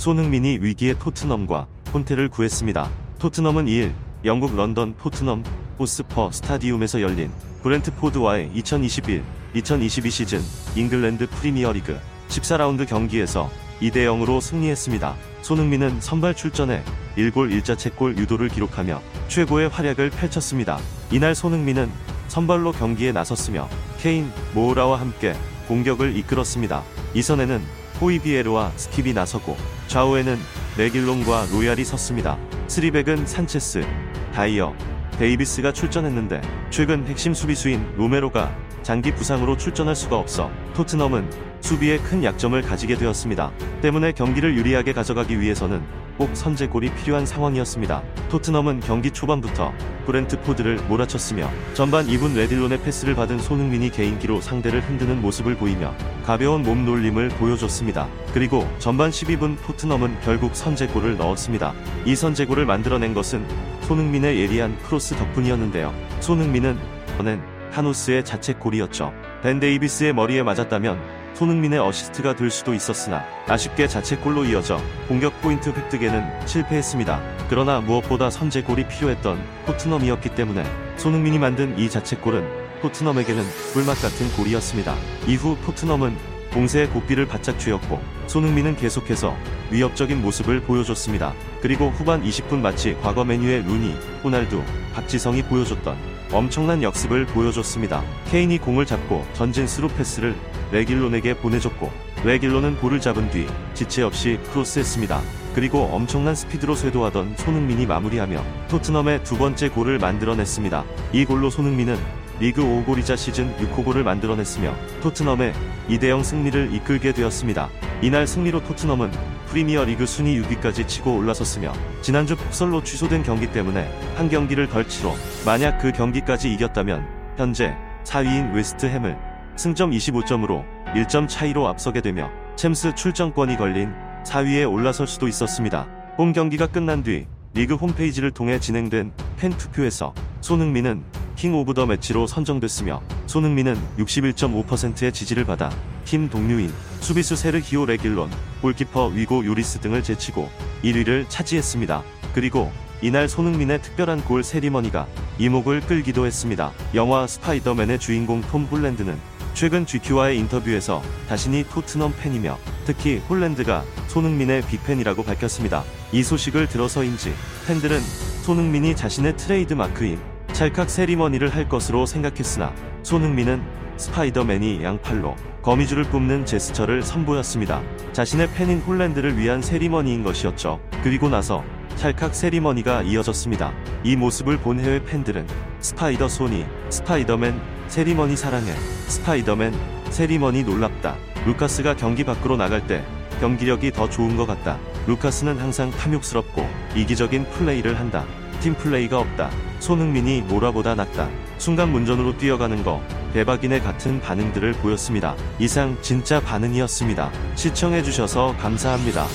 손흥민이 위기의 토트넘과 콘테를 구했습니다. 토트넘은 2일 영국 런던 토트넘 호스퍼 스타디움에서 열린 브렌트포드와의 2021-2022 시즌 잉글랜드 프리미어리그 14라운드 경기에서 2대 0으로 승리했습니다. 손흥민은 선발 출전해 1골 1자책골 유도를 기록하며 최고의 활약을 펼쳤습니다. 이날 손흥민은 선발로 경기에 나섰으며 케인, 모우라와 함께 공격을 이끌었습니다. 이선에는 호이비에르와 스킵이 나서고 좌우에는 레길론과 로얄이 섰습니다. 스리백은 산체스, 다이어, 데이비스가 출전했는데 최근 핵심 수비수인 로메로가 장기 부상으로 출전할 수가 없어 토트넘은 수비에 큰 약점을 가지게 되었습니다. 때문에 경기를 유리하게 가져가기 위해서는 꼭 선제골이 필요한 상황이었습니다. 토트넘은 경기 초반부터 브렌트포드를 몰아쳤으며 전반 2분 레길론의 패스를 받은 손흥민이 개인기로 상대를 흔드는 모습을 보이며 가벼운 몸놀림을 보여줬습니다. 그리고 전반 12분 토트넘은 결국 선제골을 넣었습니다. 이 선제골을 만들어낸 것은 손흥민의 예리한 크로스 덕분이었는데요. 손흥민은 낸 카노스의 자책골이었죠. 벤 데이비스의 머리에 맞았다면 손흥민의 어시스트가 될 수도 있었으나 아쉽게 자책골로 이어져 공격 포인트 획득에는 실패했습니다. 그러나 무엇보다 선제골이 필요했던 토트넘이었기 때문에 손흥민이 만든 이 자책골은 토트넘에게는 꿀맛 같은 골이었습니다. 이후 토트넘은 공세의 고삐를 바짝 쥐었고 손흥민은 계속해서 위협적인 모습을 보여줬습니다. 그리고 후반 20분 마치 과거 맨유의 루니, 호날두, 박지성이 보여줬던 엄청난 역습을 보여줬습니다. 케인이 공을 잡고 전진 스루 패스를 레길론에게 보내줬고 레길론은 볼을 잡은 뒤 지체 없이 크로스했습니다. 그리고 엄청난 스피드로 쇄도하던 손흥민이 마무리하며 토트넘의 두 번째 골을 만들어냈습니다. 이 골로 손흥민은 리그 5골이자 시즌 6호 골을 만들어냈으며 토트넘의 2대0 승리를 이끌게 되었습니다. 이날 승리로 토트넘은 프리미어 리그 순위 6위까지 치고 올라섰으며 지난주 폭설로 취소된 경기 때문에 한 경기를 덜 치러 만약 그 경기까지 이겼다면 현재 4위인 웨스트햄을 승점 25점으로 1점 차이로 앞서게 되며 챔스 출전권이 걸린 4위에 올라설 수도 있었습니다. 홈 경기가 끝난 뒤 리그 홈페이지를 통해 진행된 팬 투표에서 손흥민은 King of the Match로 선정됐으며 손흥민은 61.5%의 지지를 받아 팀 동료인 수비수 세르히오 레길론, 골키퍼 위고 요리스 등을 제치고 1위를 차지했습니다. 그리고 이날 손흥민의 특별한 골 세리머니가 이목을 끌기도 했습니다. 영화 스파이더맨의 주인공 톰 홀랜드는 최근 GQ와의 인터뷰에서 자신이 토트넘 팬이며 특히 홀랜드가 손흥민의 big fan이라고 밝혔습니다. 이 소식을 들어서인지 팬들은 손흥민이 자신의 트레이드 마크인 찰칵 세리머니를 할 것으로 생각했으나 손흥민은 스파이더맨이 양팔로 거미줄을 뿜는 제스처를 선보였습니다. 자신의 팬인 홀랜드를 위한 세리머니인 것이었죠. 그리고 나서 찰칵 세리머니가 이어졌습니다. 이 모습을 본 해외 팬들은 스파이더 소니, 스파이더맨, 세리머니 사랑해, 스파이더맨, 세리머니 놀랍다. 루카스가 경기 밖으로 나갈 때 경기력이 더 좋은 것 같다. 루카스는 항상 탐욕스럽고 이기적인 플레이를 한다. 팀 플레이가 없다. 손흥민이 모라보다 낫다. 순간 문전으로 뛰어가는 거 대박이네 같은 반응들을 보였습니다. 이상 진짜 반응이었습니다. 시청해주셔서 감사합니다.